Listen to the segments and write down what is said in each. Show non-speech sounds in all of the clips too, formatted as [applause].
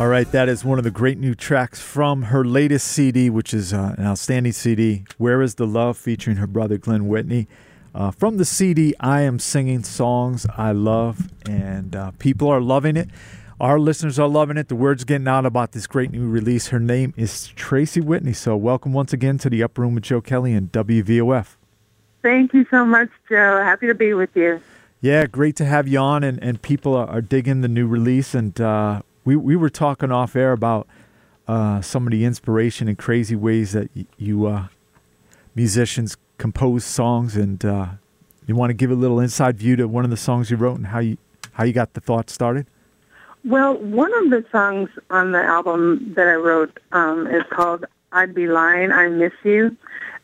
All right, that is one of the great new tracks from her latest CD, which is uh, an outstanding CD, Where is the Love, featuring her brother Glenn Whitney. Uh, from the CD, I am singing songs I love, and uh, people are loving it. Our listeners are loving it. The word's getting out about this great new release. Her name is Tracy Whitney. So, welcome once again to the Upper Room with Joe Kelly and WVOF. Thank you so much, Joe. Happy to be with you. Yeah, great to have you on, and, and people are, are digging the new release. And uh, we, we were talking off air about uh, some of the inspiration and crazy ways that y- you uh, musicians compose songs, and uh, you want to give a little inside view to one of the songs you wrote and how you how you got the thought started. Well, one of the songs on the album that I wrote um, is called "I'd Be Lying, I Miss You,"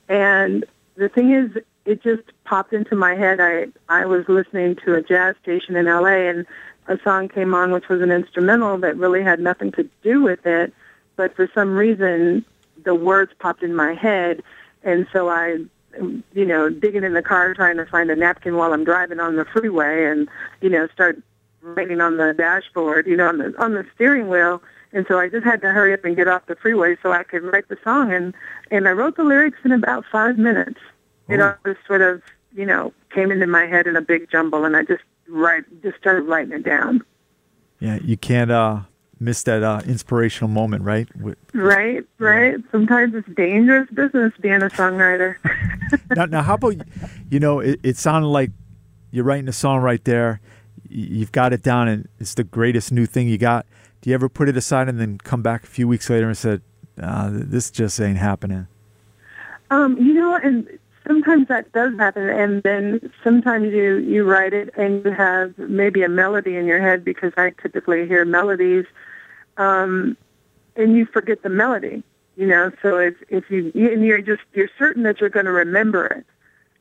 and the thing is, it just popped into my head. I I was listening to a jazz station in LA, and a song came on which was an instrumental that really had nothing to do with it, but for some reason the words popped in my head, and so I, you know, digging in the car trying to find a napkin while I'm driving on the freeway, and you know, start writing on the dashboard, you know, on the on the steering wheel. And so I just had to hurry up and get off the freeway so I could write the song. And and I wrote the lyrics in about five minutes. You all just sort of you know came into my head in a big jumble, and I just write just started writing it down. Yeah, you can't uh, miss that uh, inspirational moment, right? With- Right, right. Sometimes it's dangerous business being a songwriter. [laughs] now, now, how about you know? It, it sounded like you're writing a song right there. You've got it down, and it's the greatest new thing you got. Do you ever put it aside and then come back a few weeks later and said, uh, "This just ain't happening"? Um, you know, and sometimes that does happen, and then sometimes you you write it and you have maybe a melody in your head because I typically hear melodies, um, and you forget the melody. You know, so if if you and you're just you're certain that you're going to remember it,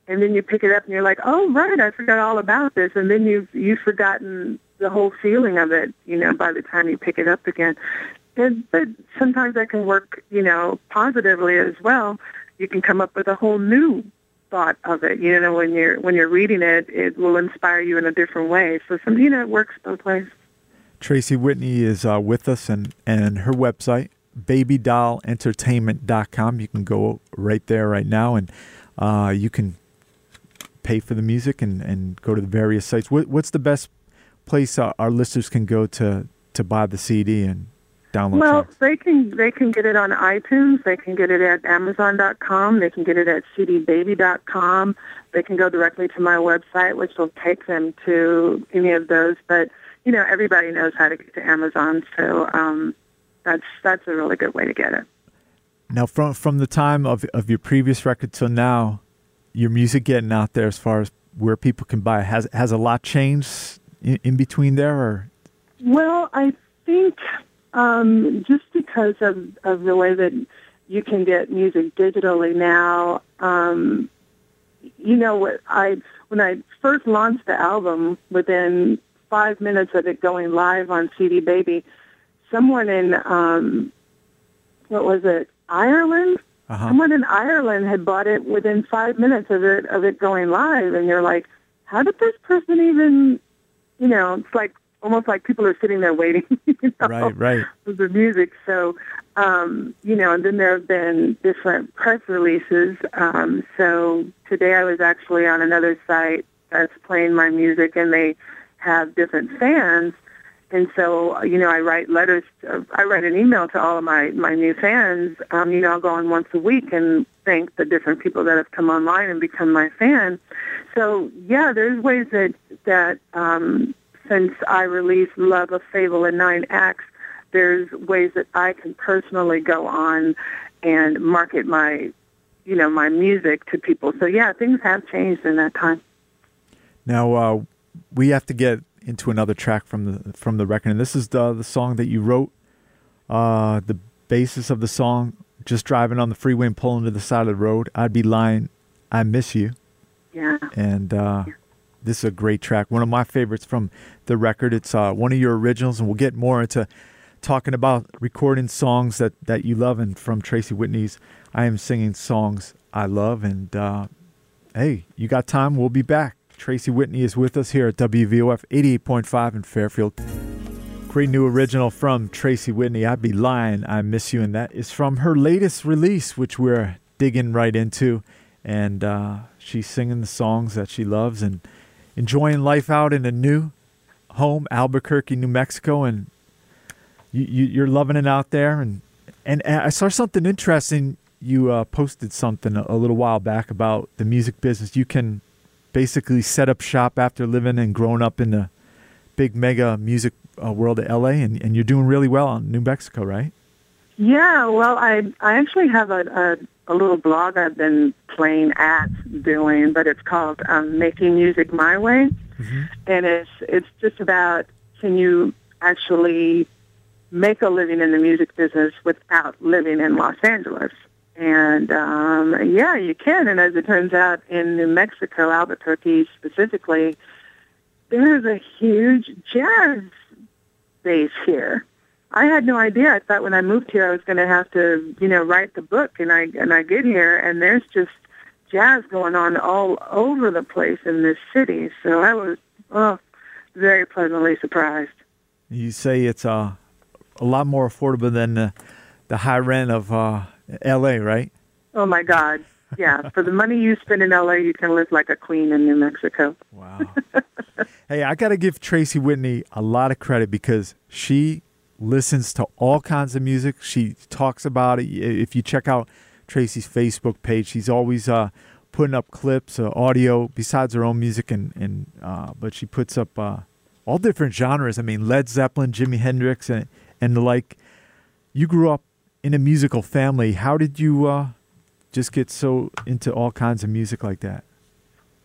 and then you pick it up and you're like, oh right, I forgot all about this, and then you've you've forgotten the whole feeling of it. You know, by the time you pick it up again. And, but sometimes that can work, you know, positively as well you can come up with a whole new thought of it. You know, when you're when you're reading it, it will inspire you in a different way. So some you know it works both ways. Tracy Whitney is uh, with us, and and her website babydollentertainment.com. You can go right there right now, and uh, you can pay for the music and, and go to the various sites. What, what's the best place uh, our listeners can go to to buy the CD and download Well, tracks? they can they can get it on iTunes. They can get it at Amazon.com. They can get it at CDBaby.com. They can go directly to my website, which will take them to any of those. But you know, everybody knows how to get to Amazon, so um, that's that's a really good way to get it. Now, from from the time of of your previous record till now, your music getting out there as far as where people can buy it, has has a lot changed in, in between there, or Well, I think um, just because of, of the way that you can get music digitally now, um, you know, what I when I first launched the album, within five minutes of it going live on CD Baby, someone in um, what was it, Ireland? uh-huh. Someone in Ireland had bought it within five minutes of it of it going live, and you're like, how did this person even? You know, it's like almost like people are sitting there waiting. [laughs] You know, right, right. for the music. So, um, you know, and then there have been different press releases. Um, so today I was actually on another site that's playing my music, and they have different fans. And so, you know, I write letters. uh, I write an email to all of my my new fans. Um, you know, I'll go on once a week and thank the different people that have come online and become my fan. So, yeah, there's ways that that um, since I released Love, a Fable, and Nine Acts, there's ways that I can personally go on and market my, you know, my music to people. So yeah, things have changed in that time. Now uh, we have to get into another track from the from the record, and this is the the song that you wrote. Uh, the basis of the song, just driving on the freeway and pulling to the side of the road. I'd be lying, I miss you, Yeah. and uh, this is a great track. One of my favorites from the record. It's uh, one of your originals, and we'll get more into talking about recording songs that that you love, and from Tracy Whitney's. I am singing songs I love, and uh, hey, you got time? We'll be back. Tracy Whitney is with us here at WVOF 88.5 in Fairfield. Great new original from Tracy Whitney. I'd be lying. I miss you, and that is from her latest release, which we're digging right into. And uh, she's singing the songs that she loves and enjoying life out in a new home, Albuquerque, New Mexico, and you, are loving it out there. And and I saw something interesting. You uh, posted something a, a little while back about the music business. You can basically set up shop after living and growing up in the big mega music uh, world of LA, and, and you're doing really well in New Mexico, right? Yeah, well, I I actually have a, a, little blog I've been playing at doing, but it's called um, Making Music My Way, mm-hmm. and it's it's just about can you actually make a living in the music business without living in Los Angeles. And um, yeah, you can. And as it turns out, in New Mexico, Albuquerque specifically, there's a huge jazz base here. I had no idea. I thought when I moved here, I was going to have to, you know, write the book. And I and I get here, and there's just jazz going on all over the place in this city. So I was, oh, very pleasantly surprised. You say it's uh, a lot more affordable than the, the high rent of uh, L.A., right? Oh my God! Yeah, for the money you spend in L.A., you can live like a queen in New Mexico. Wow. hey, I got to give Tracy Whitney a lot of credit because she listens to all kinds of music. She talks about it. If you check out Tracy's Facebook page, she's always uh, putting up clips, uh, audio besides her own music, and and uh, but she puts up uh, all different genres. I mean, Led Zeppelin, Jimi Hendrix, and and the like. You grew up in a musical family. How did you uh, just get so into all kinds of music like that?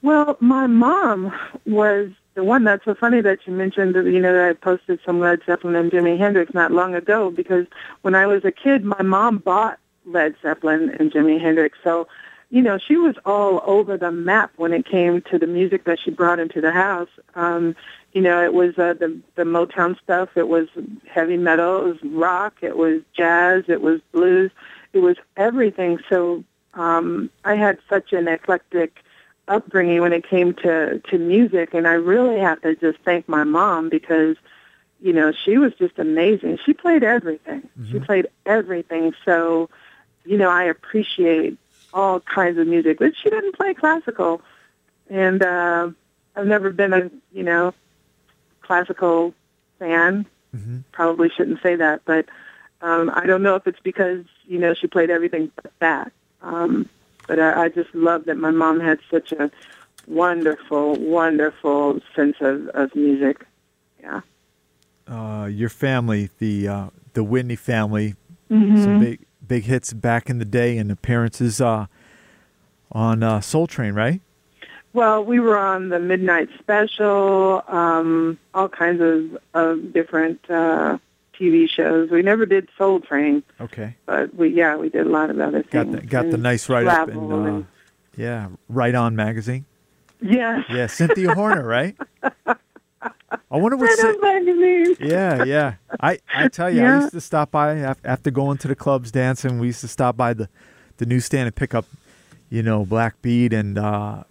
Well, my mom was the one that's so funny that you mentioned that you know that I posted some Led Zeppelin and Jimi Hendrix not long ago because when I was a kid, my mom bought Led Zeppelin and Jimi Hendrix. So, you know, she was all over the map when it came to the music that she brought into the house. Um, you know, it was uh, the the Motown stuff. It was heavy metal. It was rock. It was jazz. It was blues. It was everything. So um, I had such an eclectic upbringing when it came to to music, and I really have to just thank my mom because you know she was just amazing. She played everything. Mm-hmm. She played everything. So you know I appreciate all kinds of music, but she didn't play classical, and uh, I've never been a you know classical fan. Mm-hmm. Probably shouldn't say that, but um, I don't know if it's because you know she played everything but that. Um, but I, I just love that my mom had such a wonderful, wonderful sense of, of music. Yeah. Uh, your family, the uh, the Whitney family, mm-hmm. some big big hits back in the day and appearances uh, on uh, Soul Train, right? Well, we were on the Midnight Special, um, all kinds of, of different uh, TV shows. We never did Soul Train. Okay. But we, yeah, we did a lot of other things. Got the, got the nice write up in, uh, yeah, Right On magazine. Yeah. Yeah, Cynthia Horner, right? [laughs] I wonder what. Right magazine. Yeah, yeah. I I tell you, yeah. I used to stop by after going to the clubs dancing. We used to stop by the the newsstand and pick up, you know, Black Beat and uh,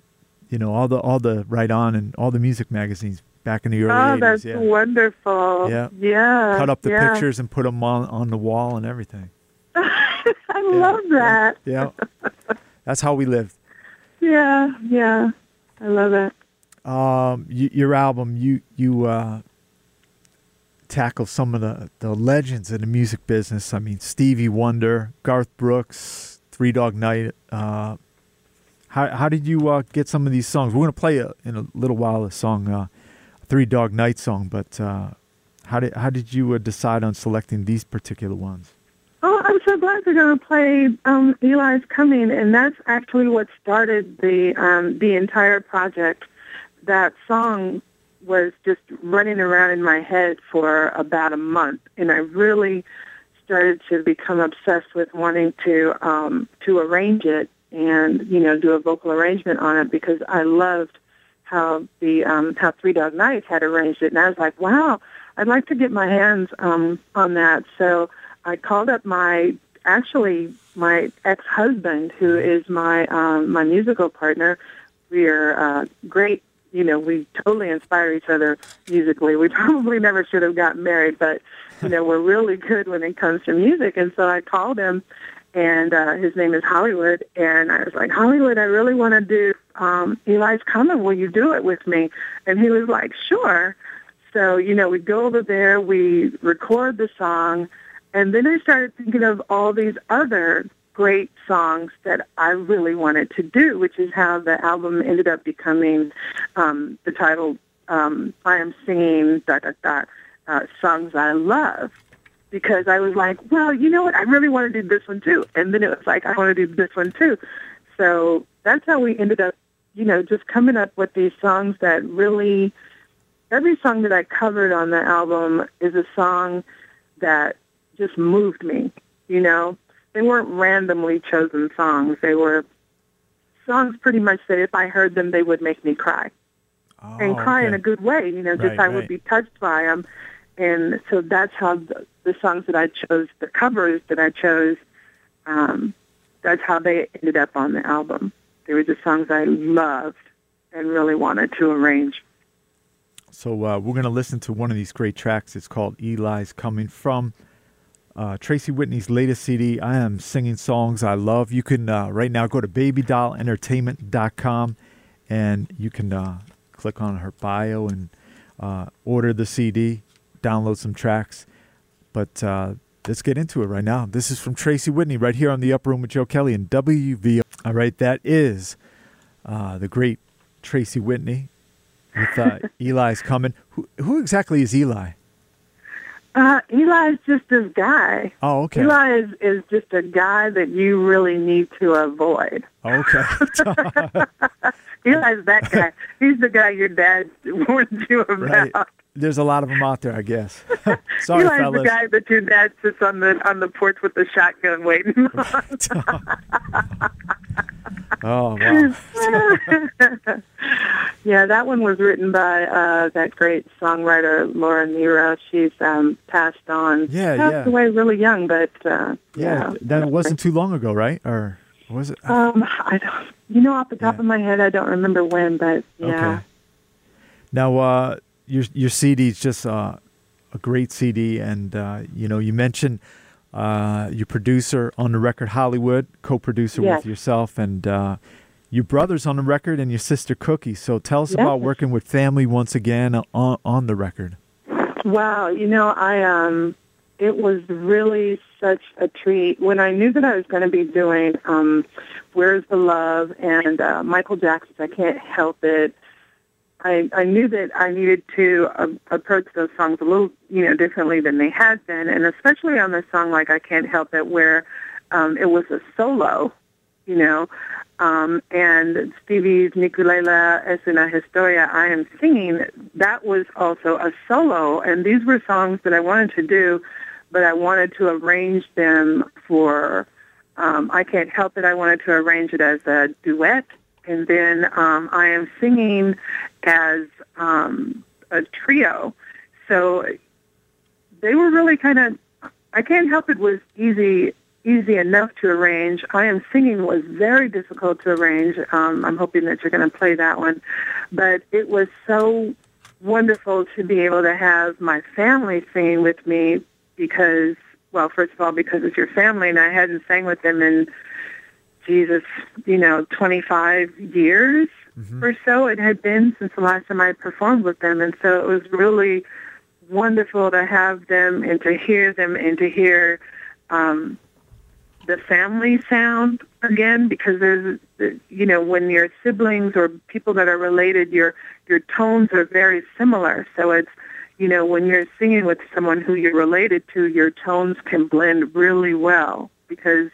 you know all the all the Right On and all the music magazines back in the early oh, 80s. that's yeah. wonderful. Yeah. Yeah. Cut up the yeah. pictures and put them on on the wall and everything. [laughs] I yeah. love that. Yeah. [laughs] That's how we lived. Yeah, yeah. I love it. Um, you, your album, you you uh, tackle some of the, the legends in the music business. I mean, Stevie Wonder, Garth Brooks, Three Dog Night, uh, how how did you uh, get some of these songs? We're going to play a, in a little while a song, uh, Three Dog Night song, but uh, how did how did you uh, decide on selecting these particular ones? Oh, I'm so glad you're going to play um, Eli's Coming, and that's actually what started the um, the entire project. That song was just running around in my head for about a month, and I really started to become obsessed with wanting to um, to arrange it and you know do a vocal arrangement on it because I loved how the um, how Three Dog Night had arranged it, and I was like, wow, I'd like to get my hands um, on that. So I called up my actually my ex-husband, who is my um, my musical partner. We are uh, great you know, we totally inspire each other musically. We [laughs] probably never should have gotten married, but you know, we're really good when it comes to music. And so I called him, and uh, his name is Hollywood, and I was like, Hollywood, I really want to do um, Eli's Coming. Will you do it with me? And he was like, sure. So you know, we go over there, we record the song, and then I started thinking of all these other great songs that I really wanted to do, which is how the album ended up becoming um, the title um, I Am Singing dot, dot, dot, uh, Songs I Love. Because I was like, well, you know what? I really want to do this one too. And then it was like, I want to do this one too. So that's how we ended up, you know, just coming up with these songs that really, every song that I covered on the album is a song that just moved me, you know? they weren't randomly chosen songs. They were songs pretty much that if I heard them, they would make me cry. Oh, and cry okay. in a good way, you know, just I right. would be touched by them. And so that's how the, the songs that I chose, the covers that I chose, um, that's how they ended up on the album. They were just songs I loved and really wanted to arrange. So uh, we're going to listen to one of these great tracks. It's called Eli's Coming from uh, Tracy Whitney's latest CD. I am singing songs I love. You can uh, right now go to babydollentertainment.com and you can uh, click on her bio and uh, order the CD, download some tracks. But uh, let's get into it right now. This is from Tracy Whitney right here on the Upper Room with Joe Kelly and WV. All right, that is uh, the great Tracy Whitney with uh, [laughs] Eli's coming. Who, who exactly is Eli? Uh, Eli is just this guy. Oh, okay. Eli is, is just a guy that you really need to avoid. Okay. [laughs] [laughs] Eli's that guy. He's the guy your dad warned you about. right. There's a lot of them out there, I guess. [laughs] Sorry, Eli's fellas. the guy that your dad sits on the on the porch with the shotgun waiting [laughs] oh, wow. [laughs] yeah, that one was written by uh, that great songwriter Laura Nyro. She's um, passed on. Yeah, passed yeah. away really young, but uh, Yeah, that wasn't too long ago, right? Or was it? Um, I don't. You know, off the top Yeah. of my head, I don't remember when, but yeah. Okay. Now, uh, your your CD is just uh, a great CD, and uh, you know you mentioned uh, your producer on the record, Hollywood, co-producer Yes. with yourself, and uh, your brothers on the record, and your sister Cookie. So tell us about working with family once again on on the record. Wow, you know, I um it was really such a treat when I knew that I was going to be doing um Where's the Love and uh Michael Jackson's I Can't Help It. I I knew that I needed to uh, approach those songs a little, you know, differently than they had been and especially on the song like I Can't Help It where um it was a solo, you know. Um, and Stevie's Ngiculela es una historia, I am singing, that was also a solo. And these were songs that I wanted to do, but I wanted to arrange them for, um, I Can't Help It, I wanted to arrange it as a duet. And then um, I am singing as um, a trio. So they were really kind of, I Can't Help It was easy easy enough to arrange. I Am Singing was very difficult to arrange. Um, I'm hoping that you're going to play that one. But it was so wonderful to be able to have my family singing with me because, well, first of all, because it's your family, and I hadn't sang with them in, Jesus, you know, 25 years or so it had been since the last time I performed with them. And so it was really wonderful to have them and to hear them and to hear um, the family sound again because there's you know when you're siblings or people that are related your your tones are very similar so it's you know when you're singing with someone who you're related to your tones can blend really well because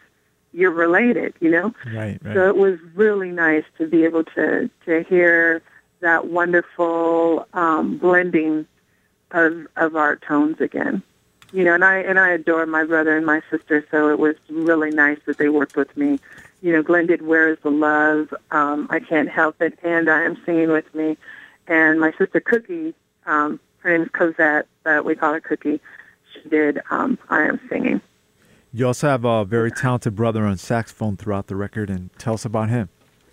you're related you know Right, right. so it was really nice to be able to to hear that wonderful um, blending of of our tones again. You know, and I and I adore my brother and my sister, so it was really nice that they worked with me. You know, Glenn did "Where Is the Love," um, "I Can't Help It," and "I Am Singing with Me," and my sister Cookie, um, her name is Cosette, but we call her Cookie. She did um, "I Am Singing." You also have a very talented brother on saxophone throughout the record, and tell us about him.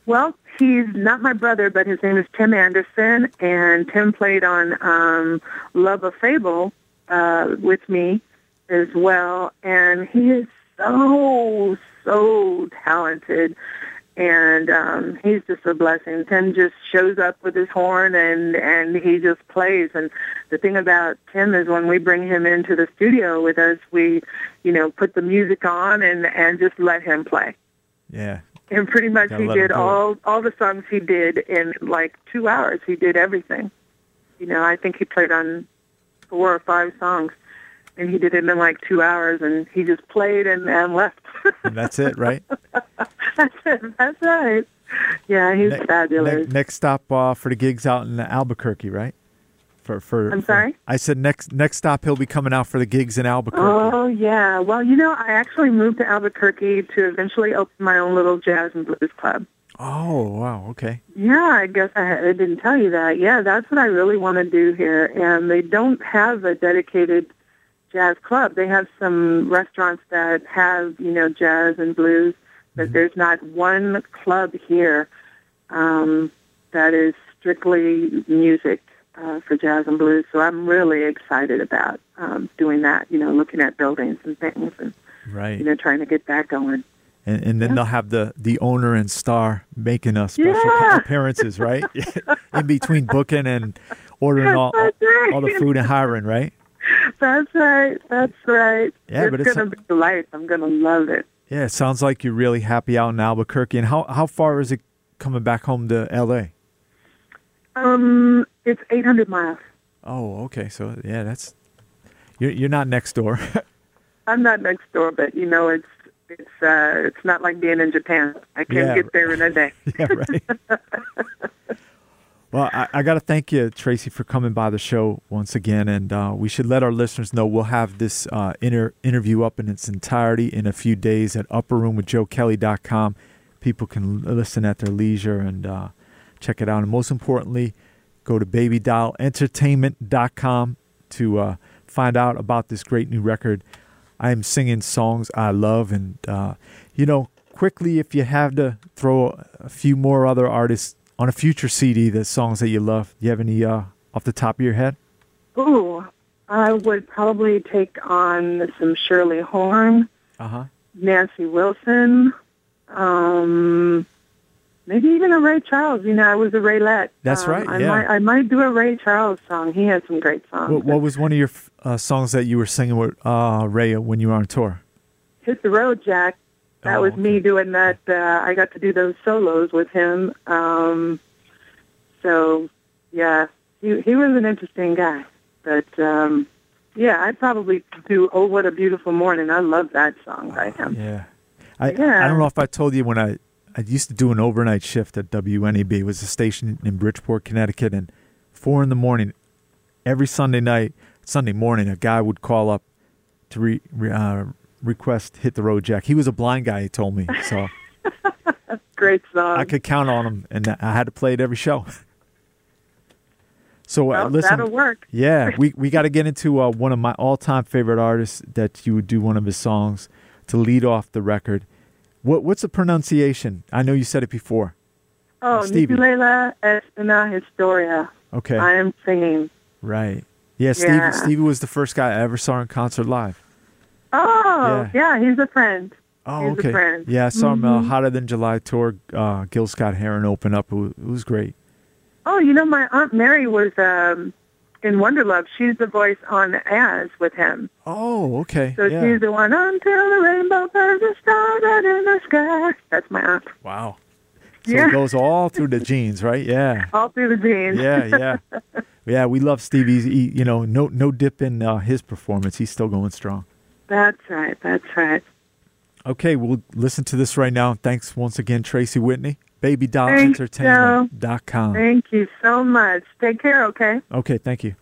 Well, he's not my brother, but his name is Tim Anderson, and Tim played on um, Love of Fable uh, with me as well, and he is so so talented and um he's just a blessing. Tim just shows up with his horn and and he just plays and the thing about Tim is when we bring him into the studio with us we you know put the music on and and just let him play. Yeah. And pretty much Gotta he did all all the songs he did in like 2 hours. He did everything. You know, I think he played on four or five songs and he did it in like 2 hours and he just played and and left. And that's it, right? [laughs] That's it. That's right. Yeah, he's Ne- fabulous. ne- next stop uh, for the gigs out in Albuquerque, right? For for I'm for- sorry? I said next next stop he'll be coming out for the gigs in Albuquerque. Oh yeah. Well, you know, I actually moved to Albuquerque to eventually open my own little jazz and blues club. Oh, wow. Okay. Yeah, I guess I, I didn't tell you that. Yeah, that's what I really want to do here. And they don't have a dedicated jazz club. They have some restaurants that have, you know, jazz and blues, but there's not one club here um, that is strictly music uh, for jazz and blues. So I'm really excited about um, doing that, you know, looking at buildings and things and, Right. you know, trying to get that going. and, and then they'll have the the owner and star making us special Yeah. appearances, right? [laughs] in between booking and ordering all all the food and hiring, right? That's right. That's right. Yeah, it's but it's gonna be life. I'm gonna love it. Yeah, it sounds like you're really happy out in Albuquerque. And how how far is it coming back home to L.A.? Um, it's 800 miles. Oh, okay. So yeah, that's you're you're not next door. [laughs] I'm not next door, but you know, it's it's uh, it's not like being in Japan. I can Yeah. get there in a day. [laughs] yeah, right. [laughs] well, I, I got to thank you, Tracy, for coming by the show once again. And uh, we should let our listeners know we'll have this uh, inter- interview up in its entirety in a few days at upperroomwithjoekelly.com. People can listen at their leisure and uh, check it out. And most importantly, go to babydollentertainment.com to uh, find out about this great new record. I am singing songs I love. And, uh, you know, quickly, if you have to throw a few more other artists on a future CD, the songs that you love, do you have any uh, off the top of your head? Ooh, I would probably take on some Shirley Horn, Uh huh. Nancy Wilson, um, maybe even a Ray Charles. You know, I was a Raylette. That's Um, right, I yeah. might I might do a Ray Charles song. He had some great songs. What, what was one of your uh, songs that you were singing with uh, Ray when you were on tour? Hit the Road, Jack. That Oh, was okay. me doing that. Uh, I got to do those solos with him. Um, so, yeah, he he was an interesting guy. But um, yeah, I'd probably do "Oh What a Beautiful Morning." I love that song by him. Yeah. I, Yeah. I don't know if I told you when I, I used to do an overnight shift at WNEB. It was a station in Bridgeport, Connecticut. And four in the morning, every Sunday night, Sunday morning, a guy would call up to re, re, uh, request Hit the Road Jack. He was a blind guy, he told me. So [laughs] Great song. I could count on him, and I had to play it every show. [laughs] So uh, listen, that'll work. yeah, [laughs] we we got to get into uh, one of my all-time favorite artists that you would do one of his songs to lead off the record. What what's the pronunciation? I know you said it before. Oh, Stevie. Ngiculela Espina Historia. Okay, I am singing. right. Yeah, Stevie, Yeah. Stevie was the first guy I ever saw in concert live. Oh, yeah, he's a friend. Oh, He's okay. friend. Yeah, I saw him uh, Mhm. Hotter Than July tour. Uh, Gil Scott Heron open up. It was, it was great. Oh, you know, my aunt Mary was um, in Wonderlove. She's the voice on As with him. Oh, okay. So yeah. she's the one until the rainbow burns a star out in the sky. That's my aunt. Wow. So Yeah. it goes all through the genes, right? Yeah. [laughs] All through the genes. Yeah, yeah. [laughs] yeah, we love Stevie's. He, you know, no no dip in uh, his performance. He's still going strong. That's right. That's right. Okay, we'll listen to this right now. Thanks once again, Tracy Whitney. BabyDollEntertainment.com. Thank you so much. Take care, okay? Okay, thank you.